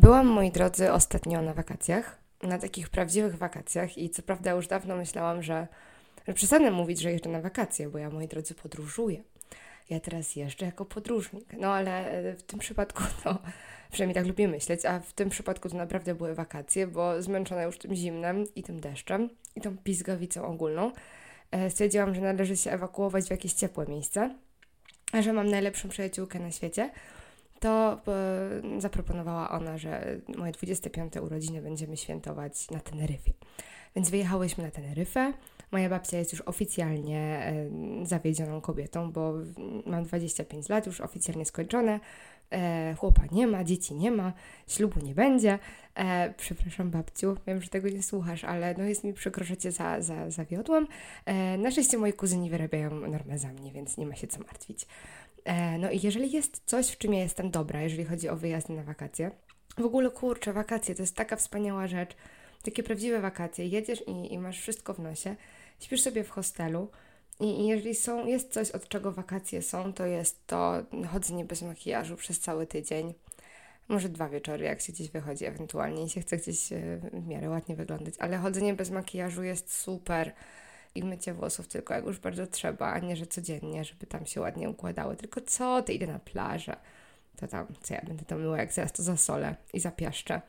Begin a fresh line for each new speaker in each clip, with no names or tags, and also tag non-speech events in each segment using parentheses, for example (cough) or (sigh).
Byłam, moi drodzy, ostatnio na wakacjach, na takich prawdziwych wakacjach i co prawda już dawno myślałam, że, że przestanę mówić, że jeżdżę na wakacje, bo ja, moi drodzy, podróżuję. Ja teraz jeżdżę jako podróżnik. No ale e, w tym przypadku to, (laughs) przynajmniej tak lubię myśleć, a w tym przypadku to naprawdę były wakacje, bo zmęczona już tym zimnem i tym deszczem i tą pizgawicą ogólną, e, stwierdziłam, że należy się ewakuować w jakieś ciepłe miejsce, że mam najlepszą przyjaciółkę na świecie, to e, zaproponowała ona, że moje 25 urodziny będziemy świętować na Teneryfie. Więc wyjechałyśmy na Teneryfę. Moja babcia jest już oficjalnie e, zawiedzioną kobietą, bo mam 25 lat, już oficjalnie skończone. E, chłopa nie ma, dzieci nie ma, ślubu nie będzie. Przepraszam babciu, wiem, że tego nie słuchasz, ale no jest mi przykro, że cię za, za, zawiodłam. Na szczęście moi kuzyni wyrabiają normę za mnie, więc nie ma się co martwić. E, no i jeżeli jest coś, w czym ja jestem dobra, jeżeli chodzi o wyjazdy na wakacje, w ogóle kurczę, wakacje to jest taka wspaniała rzecz, takie prawdziwe wakacje. Jedziesz i, i masz wszystko w nosie, śpisz sobie w hostelu i, i jeżeli są, jest coś, od czego wakacje są, to jest to chodzenie bez makijażu przez cały tydzień. Może dwa wieczory, jak się gdzieś wychodzi ewentualnie i się chce gdzieś e, w miarę ładnie wyglądać, ale chodzenie bez makijażu jest super i mycie włosów tylko jak już bardzo trzeba, a nie, że codziennie, żeby tam się ładnie układały. Tylko co, ty idę na plażę, to tam, co ja będę tam myła, jak zaraz to zasolę i zapiaszczę.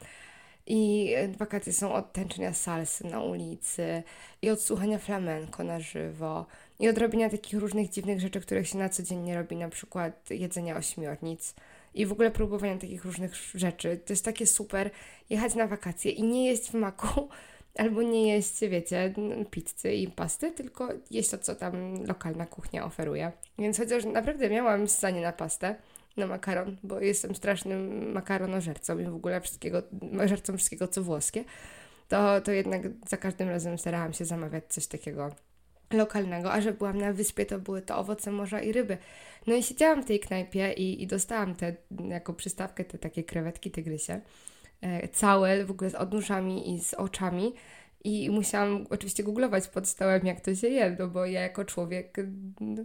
I wakacje są od tańczenia salsy na ulicy i od słuchania flamenko na żywo i od robienia takich różnych dziwnych rzeczy, których się na co dzień nie robi, na przykład jedzenia ośmiornic i w ogóle próbowania takich różnych rzeczy. To jest takie super jechać na wakacje i nie jeść w maku, albo nie jeść, wiecie, pizzy i pasty, tylko jeść to, co tam lokalna kuchnia oferuje. Więc chociaż naprawdę miałam stanie na pastę, na makaron, bo jestem strasznym makaronożercą i w ogóle wszystkiego, żercą wszystkiego, co włoskie, to, to jednak za każdym razem starałam się zamawiać coś takiego lokalnego, a że byłam na wyspie, to były to owoce morza i ryby. No i siedziałam w tej knajpie i, i dostałam te, jako przystawkę te takie krewetki tygrysie. E, całe, w ogóle z odnóżami i z oczami. I musiałam oczywiście googlować pod stołem, jak to się je, no bo ja jako człowiek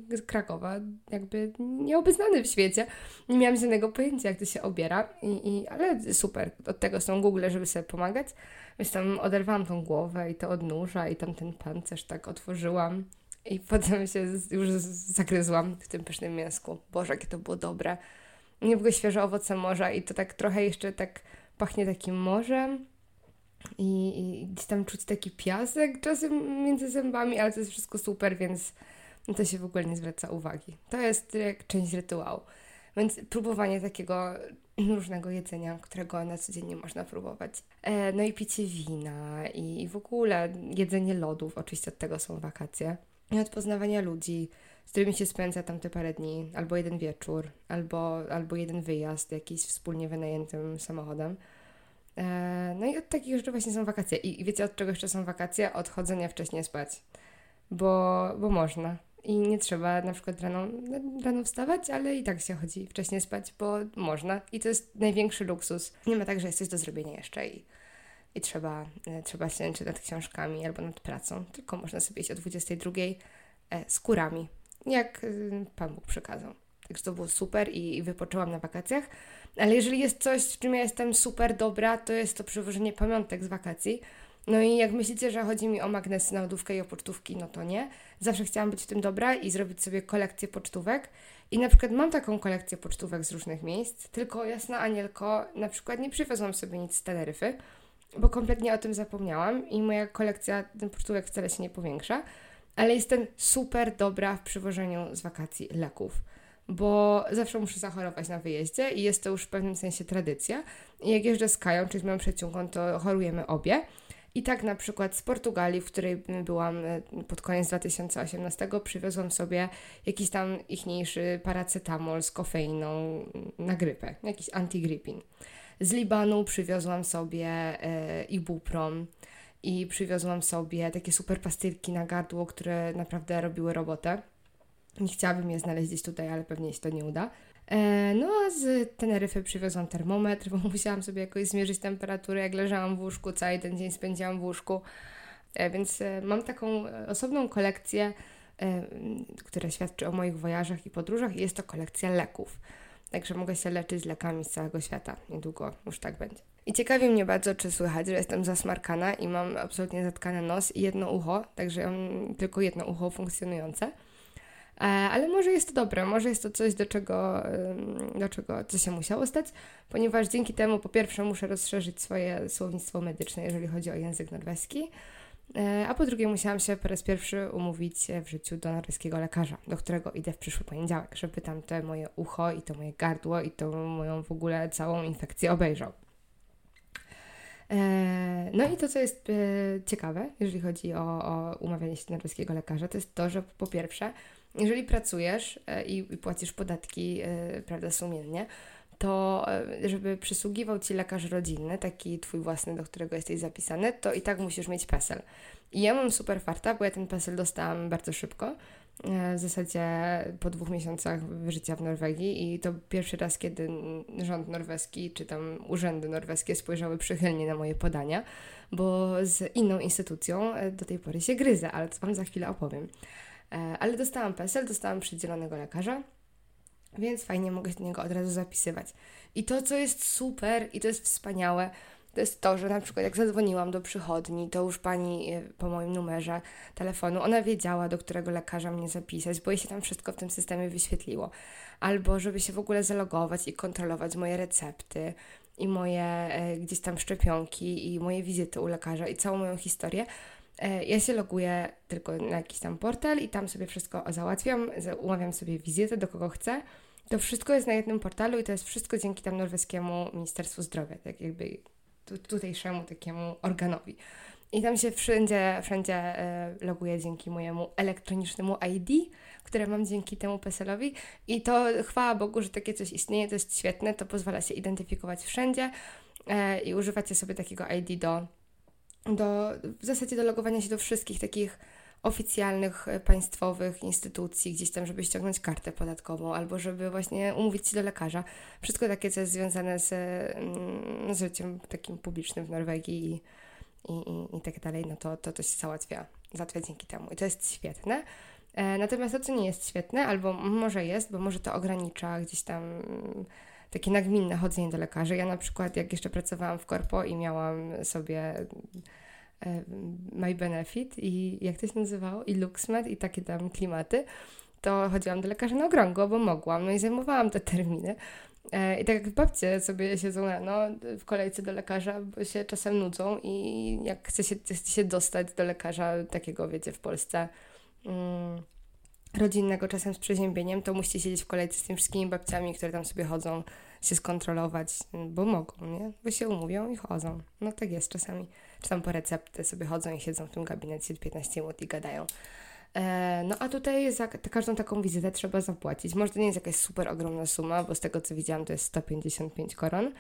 z Krakowa, jakby nieobeznany w świecie, nie miałam żadnego pojęcia, jak to się obiera, I, i, ale super, od tego są Google, żeby sobie pomagać, więc tam oderwałam tą głowę i to odnóża i tam ten pancerz tak otworzyłam i (laughs) potem się już zagryzłam w tym pysznym mięsku. Boże, jakie to było dobre. Nie było świeże owoce morza i to tak trochę jeszcze tak pachnie takim morzem i, i gdzieś tam czuć taki piasek czasem między zębami, ale to jest wszystko super, więc to się w ogóle nie zwraca uwagi. To jest część rytuału. Więc próbowanie takiego różnego jedzenia, którego na co dzień nie można próbować. E, no i picie wina i, i w ogóle jedzenie lodów, oczywiście od tego są wakacje. I od poznawania ludzi, z którymi się spędza tam te parę dni, albo jeden wieczór, albo, albo jeden wyjazd jakiś wspólnie wynajętym samochodem. E, no i od takich rzeczy właśnie są wakacje. I, I wiecie, od czego jeszcze są wakacje? Od chodzenia wcześniej spać. Bo, bo można. I nie trzeba na przykład rano, rano wstawać, ale i tak się chodzi wcześniej spać, bo można. I to jest największy luksus. Nie ma tak, że jest coś do zrobienia jeszcze i, i trzeba, e, trzeba siedzieć nad książkami albo nad pracą. Tylko można sobie iść o 22 e, z kurami, jak e, Pan Bóg przekazał. Także to było super i, wypoczęłam na wakacjach. Ale jeżeli jest coś, w czym ja jestem super dobra, to jest to przywożenie pamiątek z wakacji. No i jak myślicie, że chodzi mi o magnesy na lodówkę i o pocztówki, no to nie. Zawsze chciałam być w tym dobra i zrobić sobie kolekcję pocztówek. I na przykład mam taką kolekcję pocztówek z różnych miejsc, tylko jasna Anielko, na przykład nie przywiozłam sobie nic z Teneryfy, bo kompletnie o tym zapomniałam i moja kolekcja pocztówek wcale się nie powiększa, ale jestem super dobra w przywożeniu z wakacji leków bo zawsze muszę zachorować na wyjeździe i jest to już w pewnym sensie tradycja. I jak jeżdżę z Kają, czyli z moją to chorujemy obie. I tak na przykład z Portugalii, w której byłam e, pod koniec 2018, przywiozłam sobie jakiś tam ichniejszy paracetamol z kofeiną na grypę, jakiś antigrypin. Z Libanu przywiozłam sobie e, ibuprom i przywiozłam sobie takie super pastylki na gardło, które naprawdę robiły robotę. Nie chciałabym je znaleźć gdzieś tutaj, ale pewnie się to nie uda. E, no a z Teneryfy przywiozłam termometr, bo (laughs) musiałam sobie jakoś zmierzyć temperaturę, jak leżałam w łóżku, cały ten dzień spędziłam w łóżku. E, więc e, mam taką osobną kolekcję, która świadczy o moich wojażach i podróżach i jest to kolekcja leków. Także mogę się leczyć lekami z całego świata. Niedługo już tak będzie. I ciekawi mnie bardzo, czy słychać, że jestem zasmarkana i mam absolutnie zatkany nos i jedno ucho, także mam tylko jedno ucho funkcjonujące. E, ale może jest to dobre, może jest to coś, do czego, do czego co się musiało stać, ponieważ dzięki temu po pierwsze muszę rozszerzyć swoje słownictwo medyczne, jeżeli chodzi o język norweski, e, a po drugie musiałam się po raz pierwszy umówić w życiu do norweskiego lekarza, do którego idę w przyszły poniedziałek, żeby tam to moje ucho i to moje gardło i to moją w ogóle całą infekcję obejrzał. E, no i to, co jest ciekawe, jeżeli chodzi o, o umawianie się do norweskiego lekarza, to jest to, że po pierwsze jeżeli pracujesz e, i, i płacisz podatki, e, prawda, sumiennie, to e, żeby przysługiwał Ci lekarz rodzinny, taki Twój własny, do którego jesteś zapisany, to i tak musisz mieć PESEL. I ja mam super farta, bo ja ten PESEL dostałam bardzo szybko, w zasadzie po dwóch miesiącach życia w Norwegii i to pierwszy raz, kiedy rząd norweski czy tam urzędy norweskie spojrzały przychylnie na moje podania, bo z inną instytucją do tej pory się gryzę, ale to Wam za chwilę opowiem. E, ale dostałam PESEL, dostałam przydzielonego lekarza, więc fajnie mogę się do niego od razu zapisywać. I to, co jest super i to jest wspaniałe, to jest to, że na przykład jak zadzwoniłam do przychodni, to już pani e, po moim numerze telefonu, ona wiedziała, do którego lekarza mnie zapisać, bo jej się tam wszystko w tym systemie wyświetliło. Albo żeby się w ogóle zalogować i kontrolować moje recepty i moje e, gdzieś tam szczepionki i moje wizyty u lekarza i całą moją historię, E, ja się loguję tylko na jakiś tam portal i tam sobie wszystko załatwiam, umawiam sobie wizytę do kogo chcę. To wszystko jest na jednym portalu i to jest wszystko dzięki tam norweskiemu Ministerstwu Zdrowia, tak jakby tutejszemu takiemu organowi. I tam się wszędzie, wszędzie e, loguję dzięki mojemu elektronicznemu ID, które mam dzięki temu PESEL-owi. I to chwała Bogu, że takie coś istnieje, to jest świetne, to pozwala się identyfikować wszędzie e, i używacie sobie takiego ID do do, w zasadzie do logowania się do wszystkich takich oficjalnych, e, państwowych instytucji, gdzieś tam, żeby ściągnąć kartę podatkową albo żeby właśnie umówić się do lekarza. Wszystko takie, co jest związane z, mm, z życiem takim publicznym w Norwegii i, i, i, tak dalej, no to, to, to się załatwia, załatwia dzięki temu. I to jest świetne. E, natomiast to, co nie jest świetne, albo może jest, bo może to ogranicza gdzieś tam takie nagminne chodzenie do lekarzy. Ja na przykład, jak jeszcze pracowałam w korpo i miałam sobie My Benefit i jak to się nazywało? I LuxMed i takie tam klimaty, to chodziłam do lekarza na okrągło, bo mogłam, no i zajmowałam te terminy. E, I tak jak babcie sobie siedzą rano w kolejce do lekarza, bo się czasem nudzą i jak chce się, chce się dostać do lekarza takiego, wiecie, w Polsce... Mm, rodzinnego, czasem z przeziębieniem, to musicie siedzieć w kolejce z tymi wszystkimi babciami, które tam sobie chodzą, się skontrolować, bo mogą, nie? Bo się umówią i chodzą. No tak jest czasami. Czy tam po receptę sobie chodzą i siedzą w tym gabinecie 15 minut i gadają. E, no a tutaj za każdą taką wizytę trzeba zapłacić. Może to nie jest jakaś super ogromna suma, bo z tego co widziałam to jest 155 koron,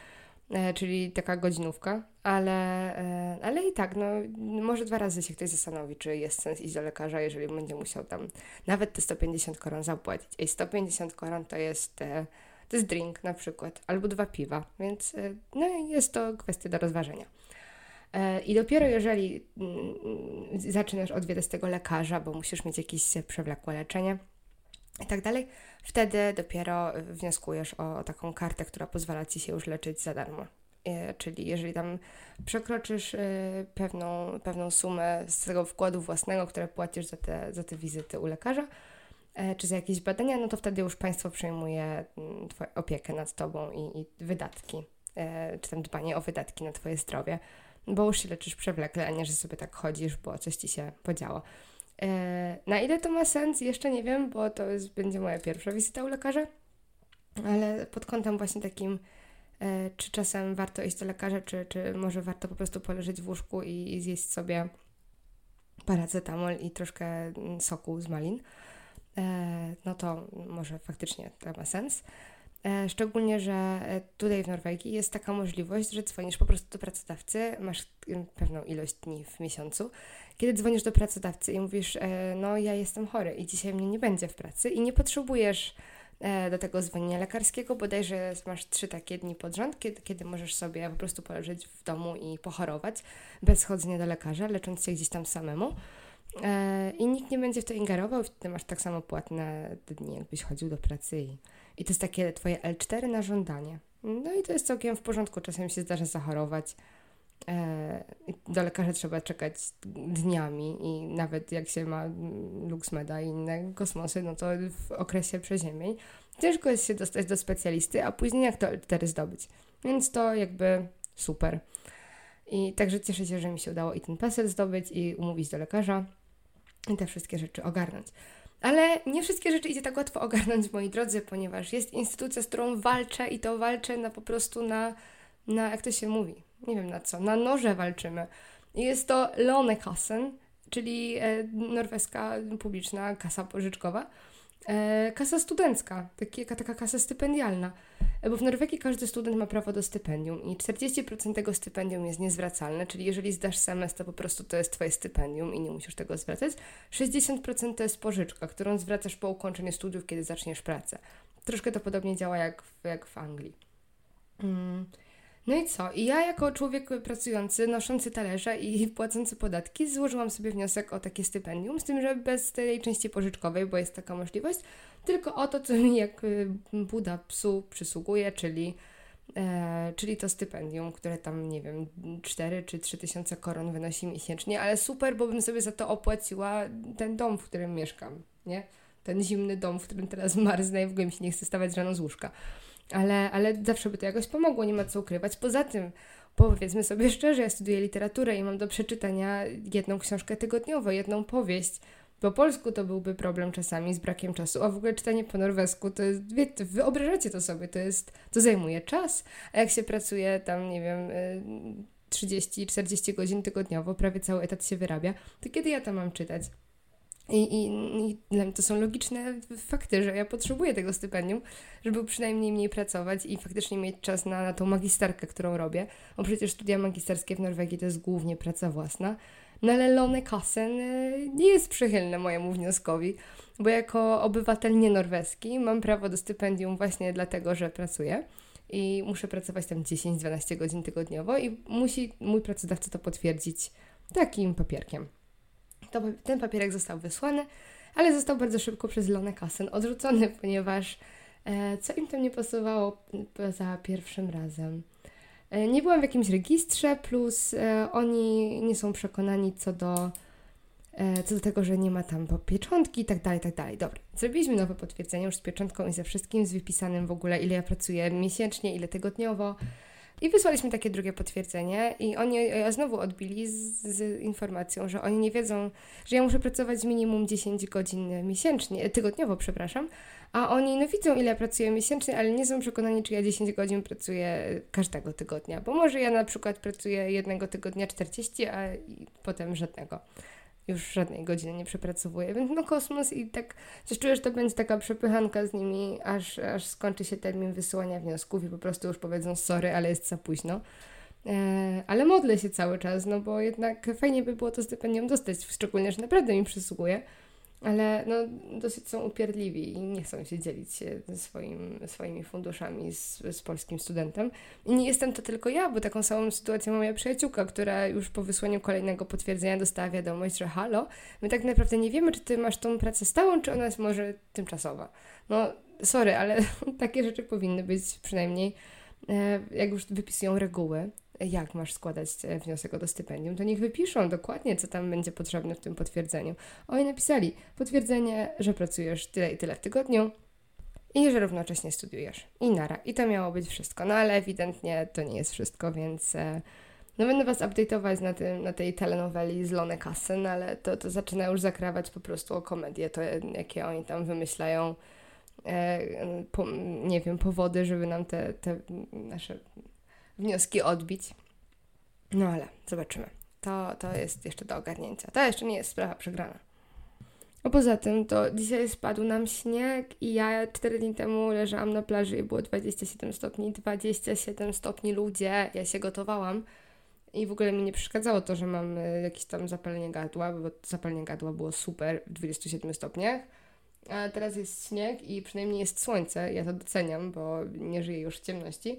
E, czyli taka godzinówka, ale, e, ale i tak, no, może dwa razy się ktoś zastanowi, czy jest sens iść do lekarza, jeżeli będzie musiał tam nawet te 150 koron zapłacić. I 150 koron to jest, to jest drink na przykład, albo dwa piwa, więc no, jest to kwestia do rozważenia. I dopiero jeżeli mm, zaczynasz odwiedzać tego lekarza, bo musisz mieć jakieś przewlekłe leczenie i tak dalej, wtedy dopiero wnioskujesz o taką kartę, która pozwala ci się już leczyć za darmo. E, czyli jeżeli tam przekroczysz e, pewną, pewną sumę z tego wkładu własnego, które płacisz za te, za te wizyty u lekarza, e, czy za jakieś badania, no to wtedy już państwo przejmuje mm, opiekę nad tobą i, i wydatki, czy tam dbanie o wydatki na twoje zdrowie, bo już się leczysz przewlekle, a nie, że sobie tak chodzisz, bo coś ci się podziało. E, na ile to ma sens, jeszcze nie wiem, bo to jest, będzie moja pierwsza wizyta u lekarza, ale pod kątem właśnie takim, e, czy czasem warto iść do lekarza, czy, czy może warto po prostu poleżeć w łóżku i, i zjeść sobie paracetamol i troszkę mm, soku z malin, e, no to może faktycznie to ma sens. Szczególnie, że tutaj w Norwegii jest taka możliwość, że dzwonisz po prostu do pracodawcy, masz mm, pewną ilość dni w miesiącu kiedy dzwonisz do pracodawcy i mówisz, e, no ja jestem chory i dzisiaj mnie nie będzie w pracy i nie potrzebujesz e, do tego zwolnienia lekarskiego, bodajże masz trzy takie dni pod rząd, kiedy, kiedy możesz sobie po prostu poleżeć w domu i pochorować bez chodzenia do lekarza, lecząc się gdzieś tam samemu. E, I nikt nie będzie w to ingerował, wtedy masz tak samo płatne dni, jakbyś chodził do pracy i, I to jest takie twoje L4 na żądanie. No i to jest całkiem w porządku. Czasem się zdarza zachorować. E, do lekarza trzeba czekać dniami i nawet jak się ma LuxMeda i inne kosmosy, no to w okresie przeziemień ciężko jest się dostać do specjalisty, a później jak to L4 zdobyć. Więc to jakby super. I także cieszę się, że mi się udało i ten PESEL zdobyć, i umówić do lekarza, i te wszystkie rzeczy ogarnąć. Ale nie wszystkie rzeczy idzie tak łatwo ogarnąć, moi drodzy, ponieważ jest instytucja, z którą walczę i to walczę na po prostu na, na jak to się mówi, nie wiem na co, na noże walczymy. I jest to Lånekassen, czyli e, norweska publiczna kasa pożyczkowa, kasa studencka, taki, taka kasa stypendialna. E, bo w Norwegii każdy student ma prawo do stypendium i 40% tego stypendium jest niezwracalne, czyli jeżeli zdasz semestr, to po prostu to jest Twoje stypendium i nie musisz tego zwracać. 60% to jest pożyczka, którą zwracasz po ukończeniu studiów, kiedy zaczniesz pracę. Troszkę to podobnie działa jak w, jak w Anglii. Mm. No i co? I ja jako człowiek pracujący, noszący talerze i (laughs) płacący podatki, złożyłam sobie wniosek o takie stypendium, z tym, że bez tej części pożyczkowej, bo jest taka możliwość, tylko o to, co mi jak y, Buda psu przysługuje, czyli, e, czyli to stypendium, które tam, nie wiem, 4 czy 3 tysiące koron wynosi miesięcznie, ale super, bo bym sobie za to opłaciła ten dom, w którym mieszkam, nie? Ten zimny dom, w którym teraz (laughs) marznę i w ogóle mi się nie chce stawać rano z łóżka ale, ale zawsze by to jakoś pomogło, nie ma co ukrywać. Poza tym, powiedzmy sobie szczerze, ja studiuję literaturę i mam do przeczytania jedną książkę tygodniowo, jedną powieść. Po polsku to byłby problem czasami z brakiem czasu, a w ogóle czytanie po norwesku to jest, wie, wyobrażacie to sobie, to jest, to zajmuje czas, a jak się pracuje tam, nie wiem, 30-40 y, godzin tygodniowo, prawie cały etat się wyrabia, to kiedy ja to mam czytać? I, i, I to są logiczne fakty, że ja potrzebuję tego stypendium, żeby przynajmniej mniej pracować i faktycznie mieć czas na, na tą magisterkę, którą robię. Bo przecież studia magisterskie w Norwegii to jest głównie praca własna. No ale Lone Kassen e, nie jest przychylne mojemu wnioskowi, bo jako obywatel nienorweski mam prawo do stypendium właśnie dlatego, że pracuję i muszę pracować tam 10-12 godzin tygodniowo i musi mój pracodawca to potwierdzić takim papierkiem. To, ten papierek został wysłany, ale został bardzo szybko przez Lone Kassen odrzucony, (laughs) ponieważ e, co im tam nie pasowało za pierwszym razem? E, nie byłam w jakimś registrze, plus e, oni nie są przekonani co do, e, co do tego, że nie ma tam pieczątki i tak dalej, tak dalej. Dobra, zrobiliśmy nowe potwierdzenie już z pieczątką i ze wszystkim, z wypisanym w ogóle, ile ja pracuję miesięcznie, ile tygodniowo. I wysłaliśmy takie drugie potwierdzenie i oni znowu odbili z, z, informacją, że oni nie wiedzą, że ja muszę pracować minimum 10 godzin miesięcznie, tygodniowo, przepraszam, a oni no widzą, ile pracuję miesięcznie, ale nie są przekonani, czy ja 10 godzin pracuję każdego tygodnia, bo może ja na przykład pracuję jednego tygodnia 40, a potem żadnego już żadnej godziny nie przepracowuję, więc no kosmos i tak coś czuję, że to będzie taka przepychanka z nimi, aż, aż skończy się termin wysyłania wniosków i po prostu już powiedzą sorry, ale jest za późno. E, ale modlę się cały czas, no bo jednak fajnie by było to stypendium dostać, szczególnie, że naprawdę mi przysługuje ale no, dosyć są upierdliwi i nie chcą się dzielić się swoim, swoimi funduszami z, z polskim studentem. I nie jestem to tylko ja, bo taką samą sytuację ma moja przyjaciółka, która już po wysłaniu kolejnego potwierdzenia dostała wiadomość, że halo, my tak naprawdę nie wiemy, czy ty masz tą pracę stałą, czy ona jest może tymczasowa. No, sorry, ale (laughs) takie rzeczy powinny być przynajmniej, jak już wypisują reguły, jak masz składać e, wniosek o to stypendium, to niech wypiszą dokładnie, co tam będzie potrzebne w tym potwierdzeniu. Oni napisali potwierdzenie, że pracujesz tyle i tyle w tygodniu i że równocześnie studiujesz. I nara. I to miało być wszystko. No ale ewidentnie to nie jest wszystko, więc e, no będę Was update'ować na, tym, na tej telenoweli z Lone Kassen, ale to, to zaczyna już zakrawać po prostu o komedię, to jakie oni tam wymyślają e, po, nie wiem, powody, żeby nam te, te nasze wnioski odbić. No ale zobaczymy. To, to jest jeszcze do ogarnięcia. To jeszcze nie jest sprawa przegrana. A poza tym to dzisiaj spadł nam śnieg i ja 4 dni temu leżałam na plaży i było 27 stopni. 27 stopni ludzie, ja się gotowałam. I w ogóle mi nie przeszkadzało to, że mam e, jakieś tam zapalenie gadła, bo zapalenie gadła było super w 27 stopniach. A teraz jest śnieg i przynajmniej jest słońce. Ja to doceniam, bo nie żyję już w ciemności.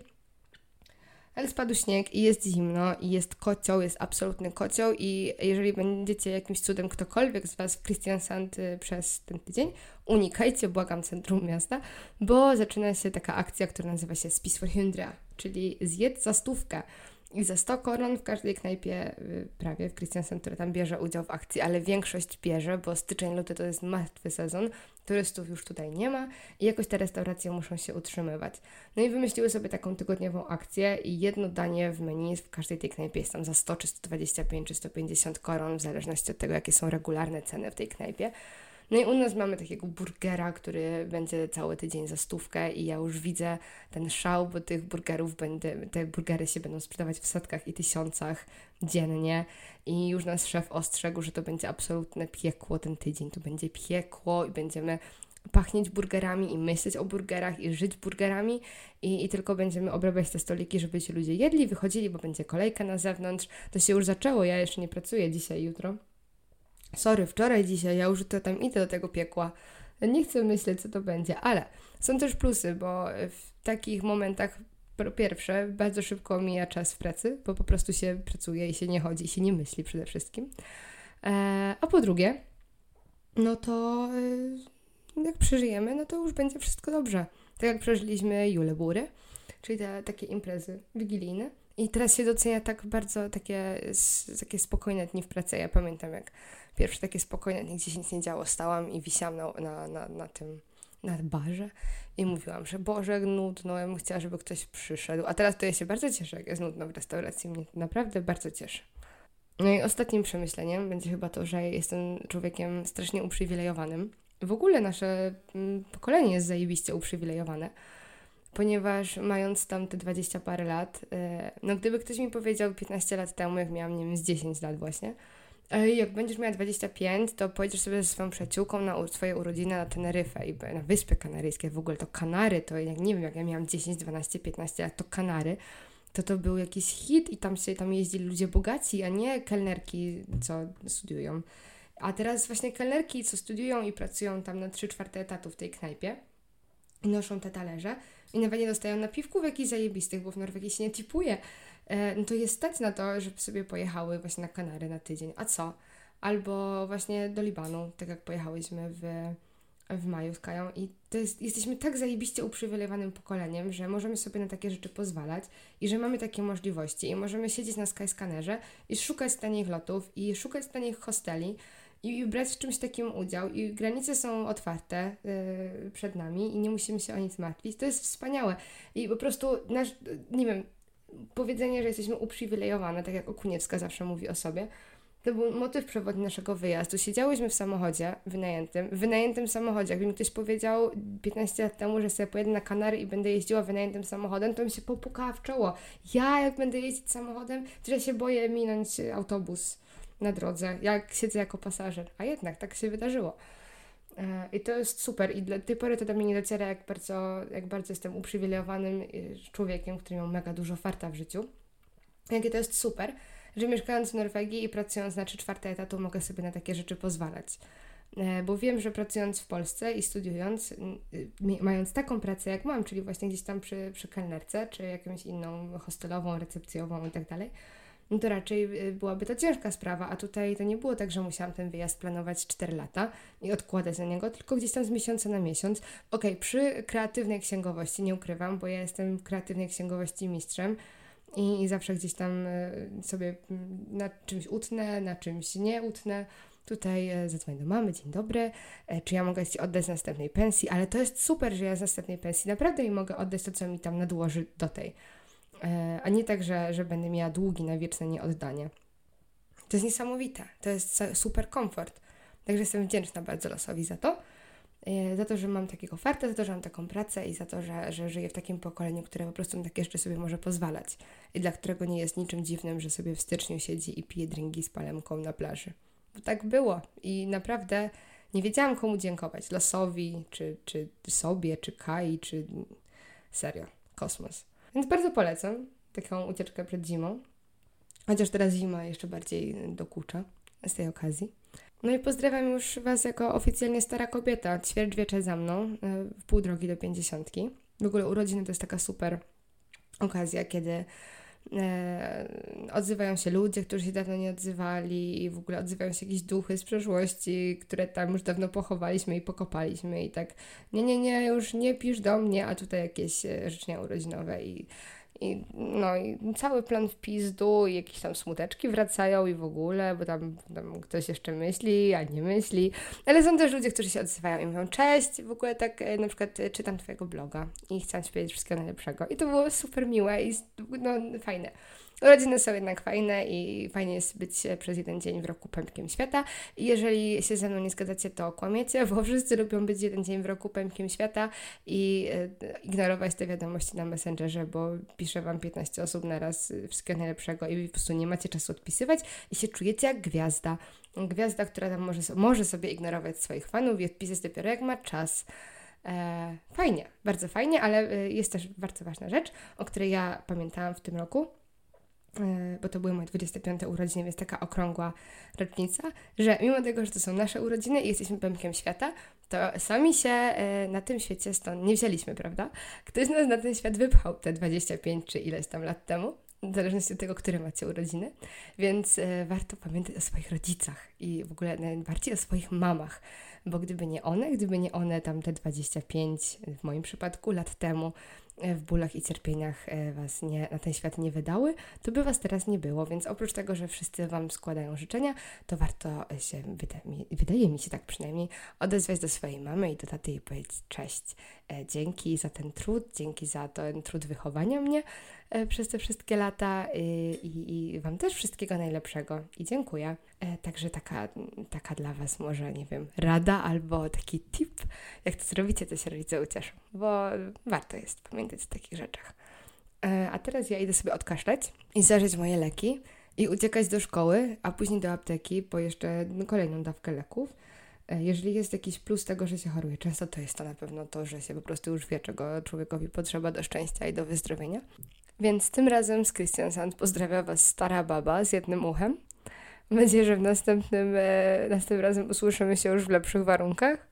ale spadł śnieg i jest zimno i jest kocioł, jest absolutny kocioł i jeżeli będziecie jakimś cudem ktokolwiek z Was w Christiansand y, przez ten tydzień, unikajcie, błagam, centrum miasta, bo zaczyna się taka akcja, która nazywa się Spis for czyli zjedz za stówkę. I za 100 koron w każdej knajpie y, prawie w Christiansen, która tam bierze udział w akcji, ale większość bierze, bo styczeń, luty to jest martwy sezon, turystów już tutaj nie ma i jakoś te restauracje muszą się utrzymywać. No i wymyśliły sobie taką tygodniową akcję i jedno danie w menu w każdej tej knajpie jest tam za 100 czy 125 czy 150 koron, w zależności od tego, jakie są regularne ceny w tej knajpie. No i u nas mamy takiego burgera, który będzie cały tydzień za stówkę i ja już widzę ten szał, bo tych burgerów będę, te burgery się będą sprzedawać w setkach i tysiącach dziennie. I już nas szef ostrzegł, że to będzie absolutne piekło ten tydzień, to będzie piekło i będziemy pachnieć burgerami i myśleć o burgerach i żyć burgerami. I, i tylko będziemy obrabiać te stoliki, żeby ci ludzie jedli, wychodzili, bo będzie kolejka na zewnątrz. To się już zaczęło, ja jeszcze nie pracuję dzisiaj, jutro sorry, wczoraj, dzisiaj, ja już to tam idę do tego piekła. Nie chcę myśleć, co to będzie, ale są też plusy, bo w takich momentach po pierwsze, bardzo szybko mija czas w pracy, bo po prostu się pracuje i się nie chodzi, i się nie myśli przede wszystkim. E, a po drugie, no to e, jak przeżyjemy, no to już będzie wszystko dobrze. Tak jak przeżyliśmy Jule Bury, czyli te takie imprezy wigilijne. I teraz się docenia tak bardzo takie, takie spokojne dni w pracy. Ja pamiętam, jak pierwsze takie spokojne dni, gdzie się nic nie działo, stałam i wisiałam na, na, na, na tym, na barze i mówiłam, że Boże, nudno, ja bym chciała, żeby ktoś przyszedł. A teraz to ja się bardzo cieszę, jak jest nudno w restauracji. Mnie to naprawdę bardzo cieszy. No i ostatnim przemyśleniem będzie chyba to, że jestem człowiekiem strasznie uprzywilejowanym. W ogóle nasze mm, pokolenie jest zajebiście uprzywilejowane, ponieważ mając tam te 20 parę lat, e, no gdyby ktoś mi powiedział 15 lat temu, jak miałam, nie wiem, z 10 lat właśnie, jak będziesz miała 25, to pojedziesz sobie ze swoją przyjaciółką na swoje urodziny na Teneryfę i na Wyspy Kanaryjskie. W ogóle to Kanary, to jak nie wiem, jak ja miałam 10, 12, 15 lat, to Kanary, to to był jakiś hit i tam się tam jeździli ludzie bogaci, a nie kelnerki, co studiują. A teraz właśnie kelnerki, co studiują i pracują tam na 3 czwarte etatu w tej knajpie i noszą te talerze i nawet nie dostają napiwków jakichś zajebistych, bo w Norwegii się nie tipuje. E, no to jest stać na to, żeby sobie pojechały właśnie na Kanary na tydzień. A co? Albo właśnie do Libanu, tak jak pojechałyśmy w, w maju z Kają i to jest, jesteśmy tak zajebiście uprzywilejowanym pokoleniem, że możemy sobie na takie rzeczy pozwalać i że mamy takie możliwości i możemy siedzieć na Skyscannerze i szukać tanich lotów i szukać tanich hosteli i, i brać w czymś takim udział i granice są otwarte yy, przed nami i nie musimy się o nic martwić. To jest wspaniałe i po prostu nasz, nie wiem, powiedzenie, że jesteśmy uprzywilejowane, tak jak Okuniewska zawsze mówi o sobie, to był motyw przewodni naszego wyjazdu. Siedziałyśmy w samochodzie wynajętym, w wynajętym samochodzie. Jakby mi ktoś powiedział 15 lat temu, że sobie pojedę na Kanary i będę jeździła wynajętym samochodem, to mi się popukała w czoło. Ja, jak będę jeździć samochodem, to ja się boję minąć autobus na drodze, jak siedzę jako pasażer. A jednak tak się wydarzyło. E, I to jest super i do tej pory to do mnie nie dociera, jak bardzo, jak bardzo jestem uprzywilejowanym y, człowiekiem, który miał mega dużo farta w życiu. Jakie to jest super, że mieszkając w Norwegii i pracując na 3 czwarte etatu mogę sobie na takie rzeczy pozwalać. E, bo wiem, że pracując w Polsce i studiując, mając taką pracę jak mam, czyli właśnie gdzieś tam przy, przy kelnerce, czy jakąś inną hostelową, recepcjową i tak dalej, no to raczej y, byłaby to ciężka sprawa, a tutaj to nie było tak, że musiałam ten wyjazd planować 4 lata i odkładać na niego, tylko gdzieś tam z miesiąca na miesiąc. Okay, przy kreatywnej księgowości, nie ukrywam, bo ja jestem kreatywnej księgowości mistrzem i, i zawsze gdzieś tam y, sobie mm, na czymś utnę, na czymś nie utnę. Tutaj y, zadzwonię do mamy, dzień dobry, e, czy ja mogę Ci oddać z następnej pensji, ale to jest super, że ja z następnej pensji naprawdę mi mogę oddać to, co mi tam nadłoży do tej. E, a nie tak, że, że będę miała długi na wieczne nieoddanie. To jest niesamowite, to jest super komfort. Także jestem wdzięczna bardzo losowi za to. E, za to, że mam takiego farta, za to, że mam taką pracę i za to, że, że żyję w takim pokoleniu, które po prostu na takie jeszcze sobie może pozwalać i dla którego nie jest niczym dziwnym, że sobie w styczniu siedzi i pije drinki z palemką na plaży. Bo tak było i naprawdę nie wiedziałam komu dziękować. Losowi, czy, czy sobie, czy Kai, czy serio, kosmos. Więc bardzo polecam taką ucieczkę przed zimą. Chociaż teraz zima jeszcze bardziej dokucza z tej okazji. No i pozdrawiam już Was jako oficjalnie stara kobieta, ćwierć wiecze za mną, e, w pół drogi do pięćdziesiątki. W ogóle urodziny to jest taka super okazja, kiedy E, odzywają się ludzie, którzy się dawno nie odzywali i w ogóle odzywają się jakieś duchy z przeszłości, które tam już dawno pochowaliśmy i pokopaliśmy i tak nie, nie, nie, już nie pisz do mnie, a tutaj jakieś e, życzenia urodzinowe i i, no i cały plan w pizdu i jakieś tam smuteczki wracają i w ogóle, bo tam, tam ktoś jeszcze myśli, a nie myśli. Ale są też ludzie, którzy się odzywają i mówią cześć, w ogóle tak e, na przykład e, czytam twojego bloga i chcę ci powiedzieć wszystkiego najlepszego. I to było super miłe i no, fajne. Urodziny są jednak fajne i fajnie jest być przez jeden dzień w roku pępkiem świata. I jeżeli się ze mną nie zgadzacie, to kłamiecie, bo wszyscy lubią być jeden dzień w roku pępkiem świata i e, ignorować te wiadomości na Messengerze, bo pisze Wam 15 osób na raz wszystkiego najlepszego i po prostu nie macie czasu odpisywać i się czujecie jak gwiazda. Gwiazda, która tam może, może sobie ignorować swoich fanów i odpisać dopiero jak ma czas. E, fajnie, bardzo fajnie, ale e, jest też bardzo ważna rzecz, o której ja pamiętałam w tym roku bo to były moje 25 urodziny, więc taka okrągła rocznica, że mimo tego, że to są nasze urodziny i jesteśmy pępkiem świata, to sami się e, na tym świecie stąd nie wzięliśmy, prawda? Ktoś nas na ten świat wypchał te 25 czy ileś tam lat temu, w zależności od tego, które macie urodziny, więc e, warto pamiętać o swoich rodzicach i w ogóle najbardziej o swoich mamach, bo gdyby nie one, gdyby nie one tam te 25, w moim przypadku, lat temu, E, w bólach i cierpieniach e, Was nie, na ten świat nie wydały, to by Was teraz nie było. Więc oprócz tego, że wszyscy Wam składają życzenia, to warto się, wydaje mi się tak przynajmniej, odezwać do swojej mamy i do taty i powiedzieć cześć. E, dzięki za ten trud, dzięki za ten trud wychowania mnie przez te wszystkie lata i, i Wam też wszystkiego najlepszego i dziękuję. Także taka, taka dla Was może, nie wiem, rada albo taki tip, jak to zrobicie, to się rodzice ucieszą, bo warto jest pamiętać o takich rzeczach. A teraz ja idę sobie odkaszleć i zażyć moje leki i uciekać do szkoły, a później do apteki po jeszcze kolejną dawkę leków E, jeżeli jest jakiś plus tego, że się choruje często, to jest to na pewno to, że się po prostu już wie, czego człowiekowi potrzeba do szczęścia i do wyzdrowienia. Więc tym razem z Christian Sand pozdrawia Was stara baba z jednym uchem. Mam nadzieję, że w następnym, e, następnym razem usłyszymy się już w lepszych warunkach.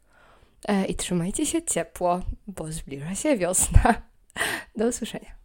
E, I trzymajcie się ciepło, bo zbliża się wiosna. Do usłyszenia.